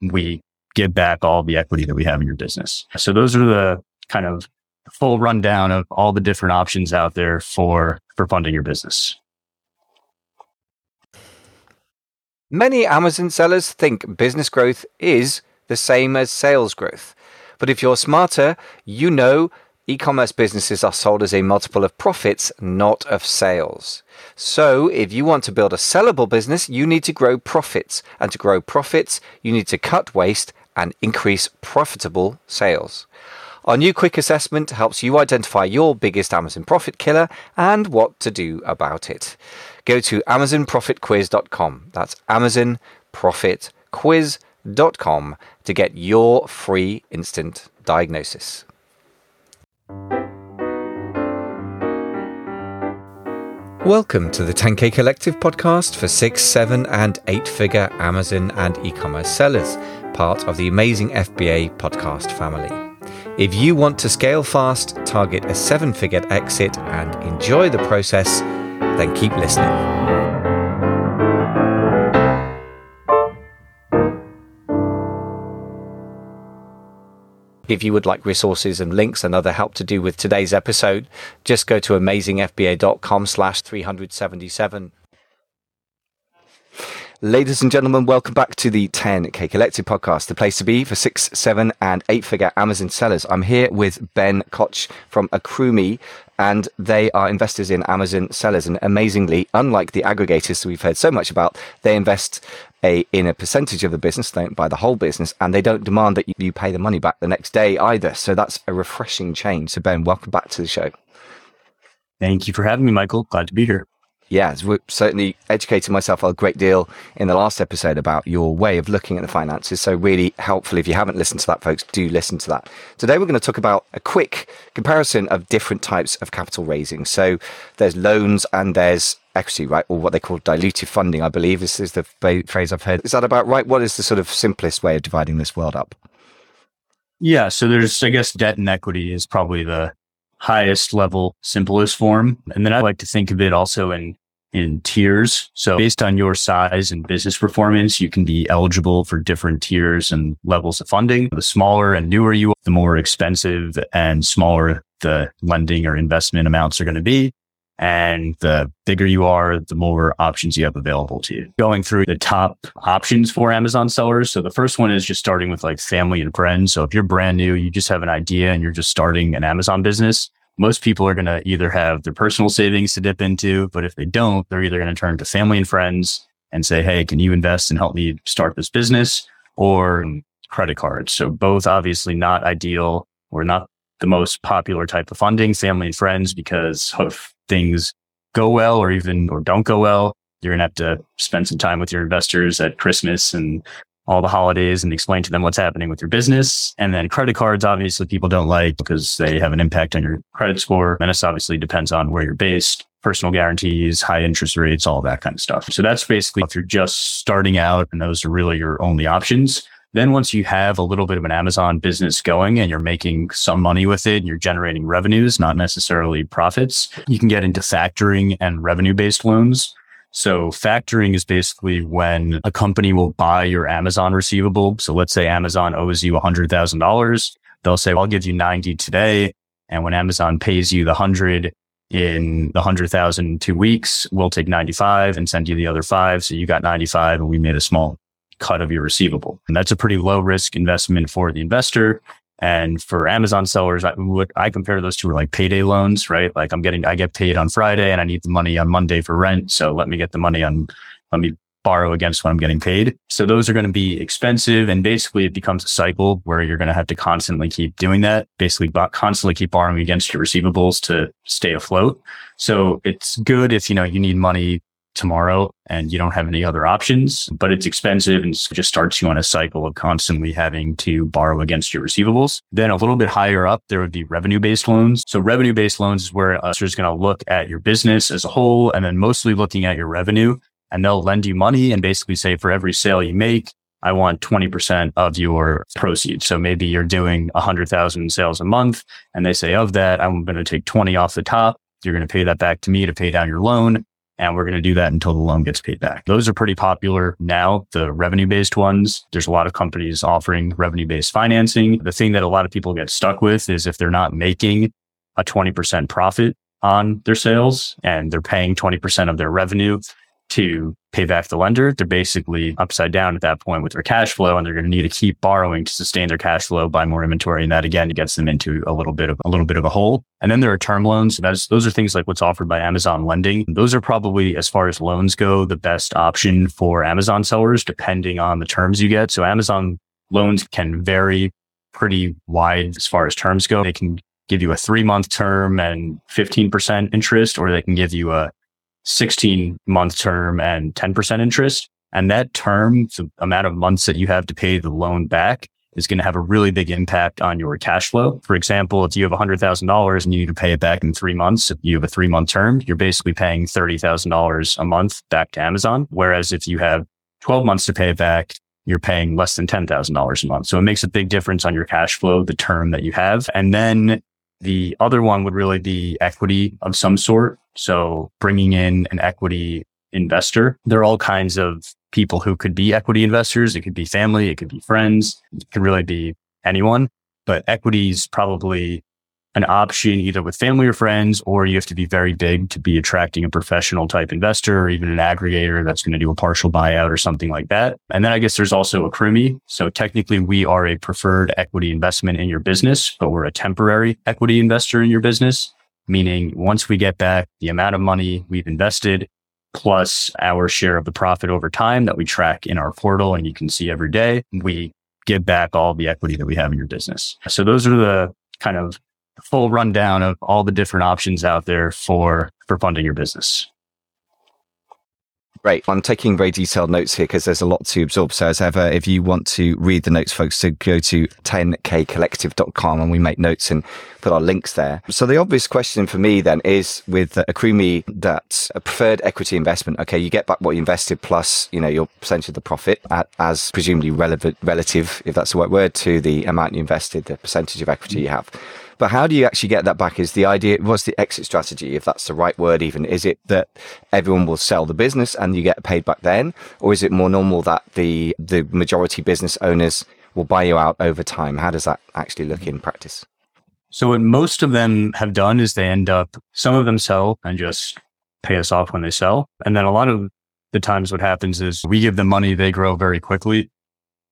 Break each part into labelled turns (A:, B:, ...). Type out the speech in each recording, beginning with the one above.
A: we give back all the equity that we have in your business. So those are the kind of full rundown of all the different options out there for, for funding your business.
B: Many Amazon sellers think business growth is the same as sales growth. But if you're smarter, you know e commerce businesses are sold as a multiple of profits, not of sales. So if you want to build a sellable business, you need to grow profits. And to grow profits, you need to cut waste and increase profitable sales. Our new quick assessment helps you identify your biggest Amazon profit killer and what to do about it. Go to amazonprofitquiz.com. That's amazonprofitquiz.com to get your free instant diagnosis. Welcome to the 10K Collective podcast for six, seven, and eight figure Amazon and e commerce sellers, part of the amazing FBA podcast family. If you want to scale fast, target a seven figure exit, and enjoy the process, then keep listening. If you would like resources and links and other help to do with today's episode, just go to amazingfba.com slash 377. Ladies and gentlemen, welcome back to the 10K Collective podcast, the place to be for six, seven, and eight figure Amazon sellers. I'm here with Ben Koch from Accrueme, and they are investors in Amazon sellers. And amazingly, unlike the aggregators we've heard so much about, they invest a, in a percentage of the business, they don't buy the whole business, and they don't demand that you pay the money back the next day either. So that's a refreshing change. So, Ben, welcome back to the show.
A: Thank you for having me, Michael. Glad to be here
B: yeah, certainly educated myself a great deal in the last episode about your way of looking at the finances. So really helpful. If you haven't listened to that, folks, do listen to that. Today, we're going to talk about a quick comparison of different types of capital raising. So there's loans and there's equity, right? Or what they call dilutive funding, I believe. This is the phrase I've heard. Is that about right? What is the sort of simplest way of dividing this world up?
A: Yeah. So there's, I guess, debt and equity is probably the highest level, simplest form. And then I like to think of it also in in tiers. So based on your size and business performance, you can be eligible for different tiers and levels of funding. The smaller and newer you are, the more expensive and smaller the lending or investment amounts are going to be. And the bigger you are, the more options you have available to you. Going through the top options for Amazon sellers. So the first one is just starting with like family and friends. So if you're brand new, you just have an idea and you're just starting an Amazon business, most people are going to either have their personal savings to dip into, but if they don't, they're either going to turn to family and friends and say, Hey, can you invest and help me start this business or credit cards? So both obviously not ideal or not the most popular type of funding, family and friends, because of things go well or even or don't go well, you're going to have to spend some time with your investors at Christmas and all the holidays and explain to them what's happening with your business. And then credit cards, obviously people don't like because they have an impact on your credit score. And this obviously depends on where you're based, personal guarantees, high interest rates, all that kind of stuff. So that's basically if you're just starting out and those are really your only options. Then once you have a little bit of an Amazon business going and you're making some money with it and you're generating revenues, not necessarily profits, you can get into factoring and revenue based loans. So factoring is basically when a company will buy your Amazon receivable. So let's say Amazon owes you $100,000. They'll say, well, I'll give you 90 today. And when Amazon pays you the 100 in the 100,000 in two weeks, we'll take 95 and send you the other five. So you got 95 and we made a small cut of your receivable. And that's a pretty low risk investment for the investor. And for Amazon sellers, I would I compare those two are like payday loans, right? Like I'm getting I get paid on Friday and I need the money on Monday for rent. So let me get the money on let me borrow against what I'm getting paid. So those are going to be expensive. And basically it becomes a cycle where you're going to have to constantly keep doing that, basically constantly keep borrowing against your receivables to stay afloat. So it's good if, you know, you need money tomorrow and you don't have any other options, but it's expensive and just starts you on a cycle of constantly having to borrow against your receivables. Then a little bit higher up, there would be revenue based loans. So revenue based loans is where a is going to look at your business as a whole and then mostly looking at your revenue and they'll lend you money and basically say for every sale you make, I want 20% of your proceeds. So maybe you're doing 100,000 sales a month and they say of that, I'm going to take 20 off the top. You're going to pay that back to me to pay down your loan And we're going to do that until the loan gets paid back. Those are pretty popular now, the revenue based ones. There's a lot of companies offering revenue based financing. The thing that a lot of people get stuck with is if they're not making a 20% profit on their sales and they're paying 20% of their revenue to pay back the lender, they're basically upside down at that point with their cash flow and they're going to need to keep borrowing to sustain their cash flow, buy more inventory. And that again gets them into a little bit of a little bit of a hole. And then there are term loans. That's, those are things like what's offered by Amazon lending. Those are probably, as far as loans go, the best option for Amazon sellers, depending on the terms you get. So Amazon loans can vary pretty wide as far as terms go. They can give you a three month term and 15% interest, or they can give you a 16 month term and 10% interest. And that term, the amount of months that you have to pay the loan back is going to have a really big impact on your cash flow. For example, if you have $100,000 and you need to pay it back in three months, if you have a three month term, you're basically paying $30,000 a month back to Amazon. Whereas if you have 12 months to pay it back, you're paying less than $10,000 a month. So it makes a big difference on your cash flow, the term that you have. And then the other one would really be equity of some sort. So bringing in an equity investor. There are all kinds of people who could be equity investors. It could be family. It could be friends. It could really be anyone, but equity is probably an option either with family or friends, or you have to be very big to be attracting a professional type investor or even an aggregator that's going to do a partial buyout or something like that. And then I guess there's also Accrueme. So technically we are a preferred equity investment in your business, but we're a temporary equity investor in your business, meaning once we get back the amount of money we've invested, plus our share of the profit over time that we track in our portal and you can see every day, we give back all the equity that we have in your business. So those are the kind of full rundown of all the different options out there for for funding your business.
B: Great. I'm taking very detailed notes here because there's a lot to absorb. So as ever, if you want to read the notes, folks, so go to 10kcollective.com and we make notes and put our links there. So the obvious question for me then is with uh, Accrueme that a preferred equity investment. Okay. You get back what you invested plus, you know, your percentage of the profit at, as presumably relevant, relative, if that's the right word to the amount you invested, the percentage of equity you have. But how do you actually get that back? Is the idea, what's the exit strategy, if that's the right word even? Is it that everyone will sell the business and you get paid back then? Or is it more normal that the, the majority business owners will buy you out over time? How does that actually look in practice?
A: So what most of them have done is they end up, some of them sell and just pay us off when they sell. And then a lot of the times what happens is we give them money, they grow very quickly.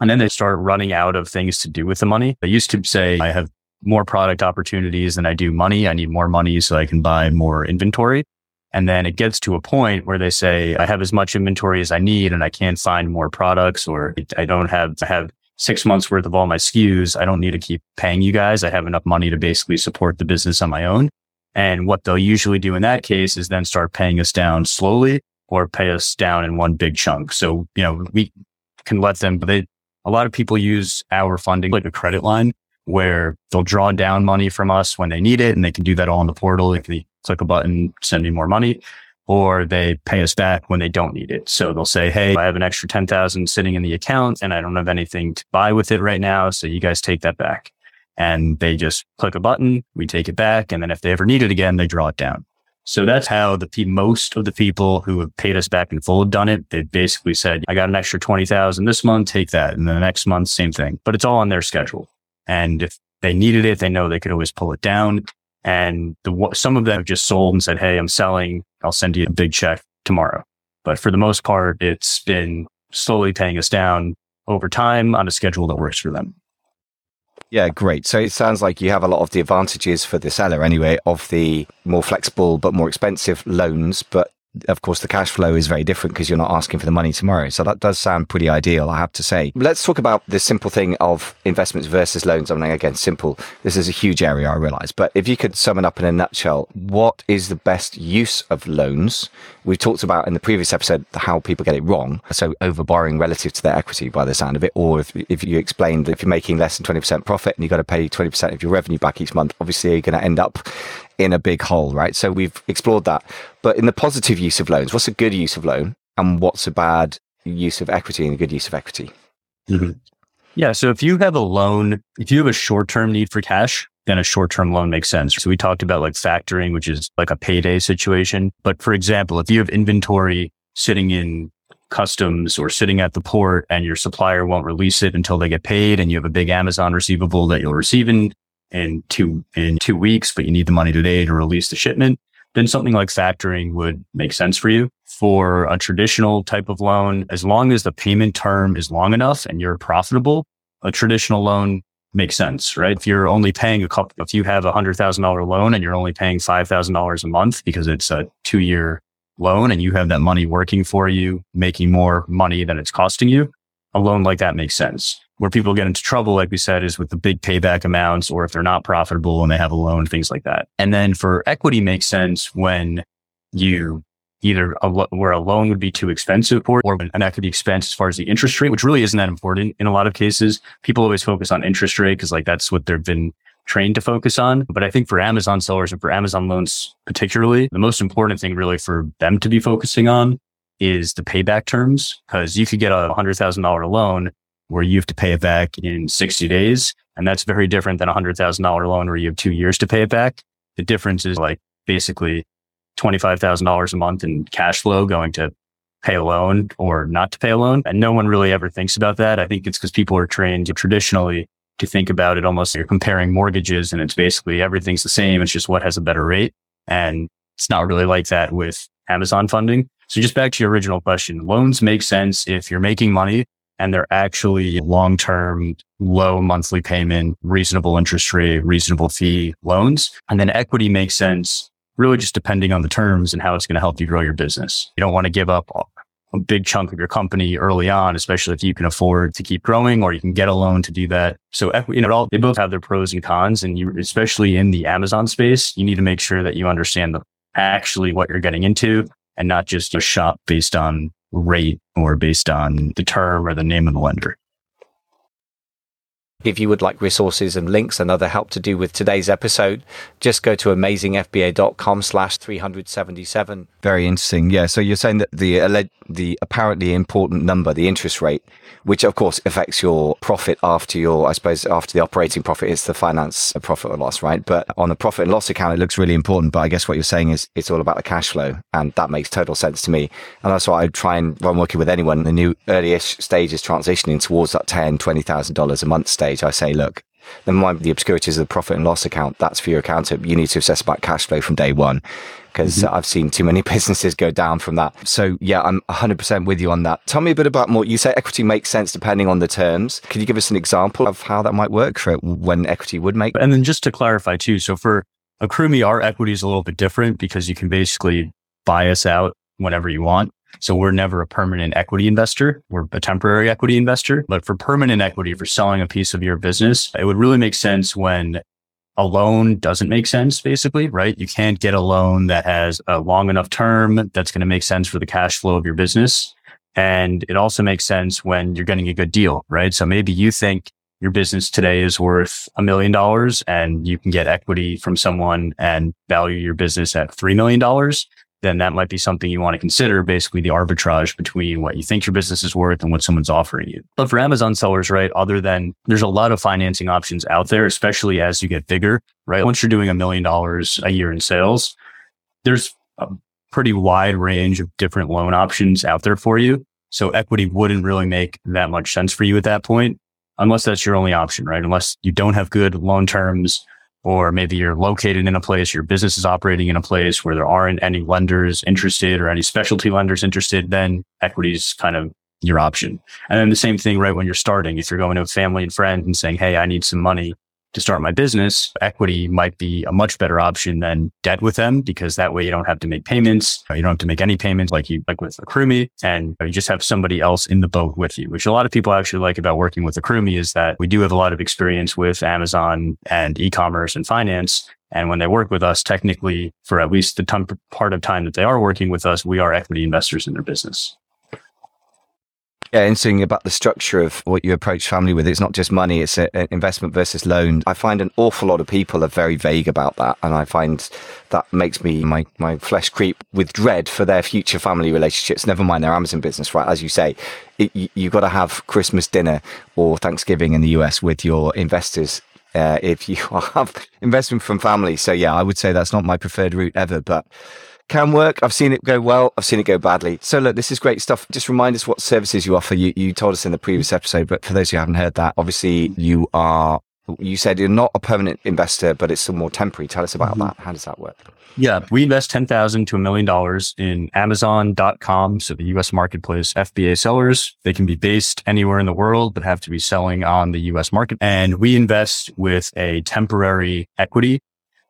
A: And then they start running out of things to do with the money. They used to say, I have more product opportunities than I do money. I need more money so I can buy more inventory. And then it gets to a point where they say, I have as much inventory as I need and I can't find more products or I don't have, I have six months worth of all my SKUs. I don't need to keep paying you guys. I have enough money to basically support the business on my own. And what they'll usually do in that case is then start paying us down slowly or pay us down in one big chunk. So, you know, we can let them, they, a lot of people use our funding like a credit line where they'll draw down money from us when they need it and they can do that all in the portal. They can click a button, send me more money, or they pay us back when they don't need it. So they'll say, Hey, I have an extra 10,000 sitting in the account and I don't have anything to buy with it right now. So you guys take that back. And they just click a button, we take it back. And then if they ever need it again, they draw it down. So that's how the most of the people who have paid us back in full have done it. They basically said, I got an extra 20,000 this month, take that. And then the next month, same thing, but it's all on their schedule. And if they needed it, they know they could always pull it down. And the, some of them have just sold and said, Hey, I'm selling. I'll send you a big check tomorrow. But for the most part, it's been slowly paying us down over time on a schedule that works for them.
B: Yeah, great. So it sounds like you have a lot of the advantages for the seller anyway of the more flexible but more expensive loans, but of course, the cash flow is very different because you're not asking for the money tomorrow. So that does sound pretty ideal, I have to say. Let's talk about the simple thing of investments versus loans. I mean, again, simple. This is a huge area, I realize. But if you could sum it up in a nutshell, what is the best use of loans? We've talked about in the previous episode how people get it wrong. So over borrowing relative to their equity by the sound of it. Or if, if you explained that if you're making less than 20% profit and you've got to pay 20% of your revenue back each month, obviously you're going to end up in a big hole, right? So we've explored that. But in the positive use of loans, what's a good use of loan and what's a bad use of equity and a good use of equity?
A: Mm-hmm. Yeah. So if you have a loan, if you have a short term need for cash, then a short term loan makes sense. So we talked about like factoring, which is like a payday situation. But for example, if you have inventory sitting in customs or sitting at the port and your supplier won't release it until they get paid and you have a big Amazon receivable that you'll receive in, in two, in two weeks, but you need the money today to release the shipment, then something like factoring would make sense for you. For a traditional type of loan, as long as the payment term is long enough and you're profitable, a traditional loan makes sense, right? If you're only paying a couple, if you have a hundred thousand dollar loan and you're only paying five thousand dollars a month because it's a two year loan and you have that money working for you, making more money than it's costing you, a loan like that makes sense. Where people get into trouble, like we said, is with the big payback amounts or if they're not profitable and they have a loan, things like that. And then for equity makes sense when you either a, where a loan would be too expensive for or, an equity expense as far as the interest rate, which really isn't that important in a lot of cases. People always focus on interest rate because like that's what they've been trained to focus on. But I think for Amazon sellers and for Amazon loans particularly, the most important thing really for them to be focusing on is the payback terms because you could get a $100,000 loan where you have to pay it back in 60 days. And that's very different than a $100,000 loan where you have two years to pay it back. The difference is like basically $25,000 a month in cash flow going to pay a loan or not to pay a loan. And no one really ever thinks about that. I think it's because people are trained traditionally to think about it almost you're comparing mortgages and it's basically everything's the same. It's just what has a better rate. And it's not really like that with Amazon funding. So just back to your original question, loans make sense if you're making money and they're actually long-term, low monthly payment, reasonable interest rate, reasonable fee loans. And then equity makes sense really just depending on the terms and how it's going to help you grow your business. You don't want to give up a big chunk of your company early on, especially if you can afford to keep growing or you can get a loan to do that. So, you know, all, they both have their pros and cons. And you, especially in the Amazon space, you need to make sure that you understand the, actually what you're getting into and not just a shop based on rate or based on the term or the name of the lender.
B: If you would like resources and links and other help to do with today's episode, just go to amazingfba.com slash 377. Very interesting. Yeah. So you're saying that the, the apparently important number, the interest rate, which of course affects your profit after your, I suppose, after the operating profit, it's the finance profit or loss, right? But on the profit and loss account, it looks really important. But I guess what you're saying is it's all about the cash flow. And that makes total sense to me. And that's why I try and, when working with anyone the new early-ish stages transitioning towards that $10, $20,000 a month stage, I say, look, then mind the obscurities of the profit and loss account. That's for your accountant. You need to assess about cash flow from day one because mm-hmm. I've seen too many businesses go down from that. So yeah, I'm 100% with you on that. Tell me a bit about more. You say equity makes sense depending on the terms. Can you give us an example of how that might work for when equity would make?
A: And then just to clarify too, so for Accrueme, our equity is a little bit different because you can basically buy us out whenever you want. So we're never a permanent equity investor. We're a temporary equity investor. But for permanent equity, for selling a piece of your business, it would really make sense when a loan doesn't make sense, basically, right? You can't get a loan that has a long enough term that's going to make sense for the cash flow of your business. And it also makes sense when you're getting a good deal, right? So maybe you think your business today is worth a million dollars and you can get equity from someone and value your business at $3 million then that might be something you want to consider basically the arbitrage between what you think your business is worth and what someone's offering you. But for Amazon sellers, right, other than there's a lot of financing options out there, especially as you get bigger, right? Once you're doing a million dollars a year in sales, there's a pretty wide range of different loan options out there for you. So equity wouldn't really make that much sense for you at that point, unless that's your only option, right? Unless you don't have good loan terms or maybe you're located in a place, your business is operating in a place where there aren't any lenders interested or any specialty lenders interested, then equity is kind of your option. And then the same thing, right? When you're starting, if you're going to a family and friend and saying, Hey, I need some money to start my business, equity might be a much better option than debt with them because that way you don't have to make payments. Uh, you don't have to make any payments like you, like with a Accrueme and uh, you just have somebody else in the boat with you, which a lot of people actually like about working with a Accrueme is that we do have a lot of experience with Amazon and e-commerce and finance. And when they work with us, technically for at least the ton, part of time that they are working with us, we are equity investors in their business.
B: Yeah, interesting about the structure of what you approach family with. It's not just money, it's an investment versus loan. I find an awful lot of people are very vague about that. And I find that makes me, my, my flesh creep with dread for their future family relationships, never mind their Amazon business, right? As you say, it, you, you've got to have Christmas dinner or Thanksgiving in the US with your investors uh, if you have investment from family. So yeah, I would say that's not my preferred route ever, but can work. I've seen it go well. I've seen it go badly. So look, this is great stuff. Just remind us what services you offer. You, you told us in the previous episode, but for those who haven't heard that, obviously you are, you said you're not a permanent investor, but it's some more temporary. Tell us about mm-hmm. that. How does that work?
A: Yeah, we invest 10,000 to a million dollars in Amazon.com. So the US marketplace FBA sellers, they can be based anywhere in the world, but have to be selling on the US market. And we invest with a temporary equity.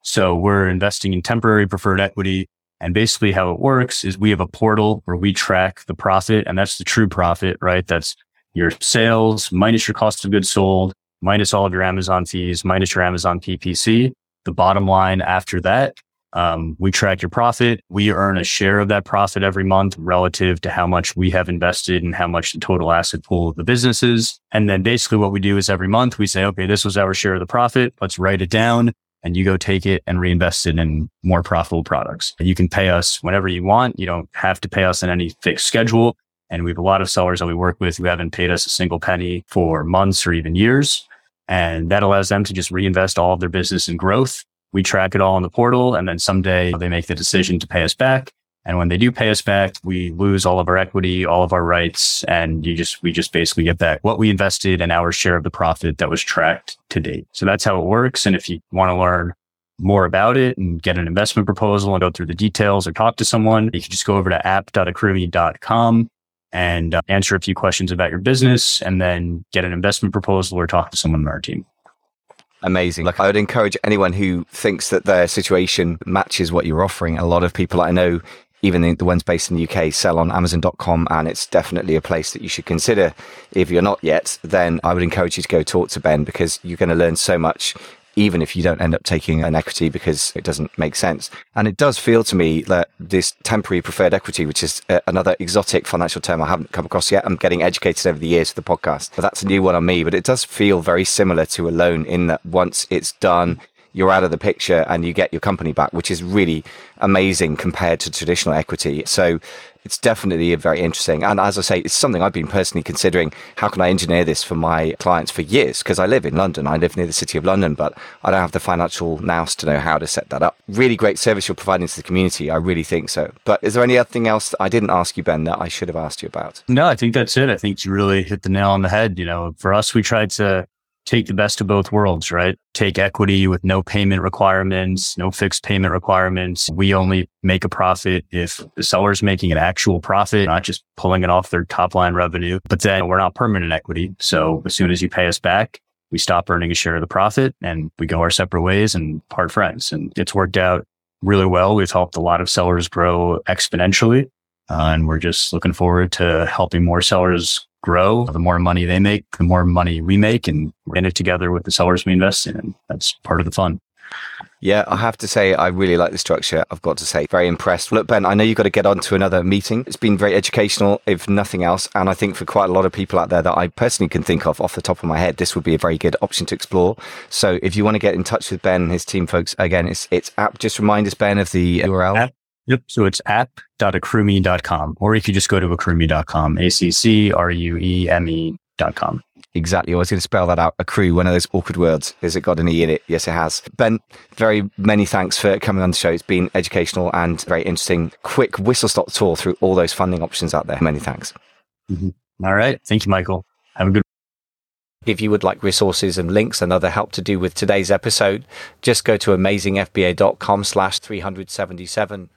A: So we're investing in temporary preferred equity and basically how it works is we have a portal where we track the profit and that's the true profit, right? That's your sales minus your cost of goods sold, minus all of your Amazon fees, minus your Amazon PPC. The bottom line after that, um, we track your profit. We earn a share of that profit every month relative to how much we have invested and how much the total asset pool of the business is. And then basically what we do is every month we say, okay, this was our share of the profit. Let's write it down and you go take it and reinvest it in more profitable products. You can pay us whenever you want. You don't have to pay us in any fixed schedule. And we have a lot of sellers that we work with who haven't paid us a single penny for months or even years. And that allows them to just reinvest all of their business in growth. We track it all in the portal. And then someday they make the decision to pay us back. And when they do pay us back, we lose all of our equity, all of our rights, and you just, we just basically get back what we invested and our share of the profit that was tracked to date. So that's how it works. And if you want to learn more about it and get an investment proposal and go through the details or talk to someone, you can just go over to app.accrueme.com and uh, answer a few questions about your business and then get an investment proposal or talk to someone on our team.
B: Amazing. Like I would encourage anyone who thinks that their situation matches what you're offering. A lot of people I know even the, the ones based in the UK sell on Amazon.com, and it's definitely a place that you should consider. If you're not yet, then I would encourage you to go talk to Ben because you're going to learn so much even if you don't end up taking an equity because it doesn't make sense. And it does feel to me that this temporary preferred equity, which is uh, another exotic financial term I haven't come across yet, I'm getting educated over the years for the podcast. But that's a new one on me, but it does feel very similar to a loan in that once it's done, you're out of the picture and you get your company back, which is really amazing compared to traditional equity. So it's definitely very interesting. And as I say, it's something I've been personally considering. How can I engineer this for my clients for years? Because I live in London. I live near the city of London, but I don't have the financial nous to know how to set that up. Really great service you're providing to the community. I really think so. But is there any other thing else I didn't ask you, Ben, that I should have asked you about?
A: No, I think that's it. I think you really hit the nail on the head. You know, for us, we tried to take the best of both worlds, right? Take equity with no payment requirements, no fixed payment requirements. We only make a profit if the seller's making an actual profit, not just pulling it off their top line revenue. But then we're not permanent equity. So as soon as you pay us back, we stop earning a share of the profit and we go our separate ways and part friends. And it's worked out really well. We've helped a lot of sellers grow exponentially. Uh, and we're just looking forward to helping more sellers grow. The more money they make, the more money we make, and we're in it together with the sellers we invest in. And that's part of the fun.
B: Yeah, I have to say, I really like the structure. I've got to say, very impressed. Look, Ben, I know you've got to get on to another meeting. It's been very educational, if nothing else. And I think for quite a lot of people out there that I personally can think of off the top of my head, this would be a very good option to explore. So if you want to get in touch with Ben and his team, folks, again, it's, it's app. Just remind us, Ben, of the URL.
A: Yep. So it's app.accrueme.com, or you could just go to accrueme.com, A-C-C-R-U-E-M-E.com.
B: Exactly. I was going to spell that out. Accrue, one of those awkward words. Has it got an E in it? Yes, it has. Ben, very many thanks for coming on the show. It's been educational and very interesting. Quick whistle stop tour through all those funding options out there. Many thanks.
A: Mm-hmm. All right. Thank you, Michael. Have a good
B: if you would like resources and links and other help to do with today's episode, just go to amazingfba.com slash 377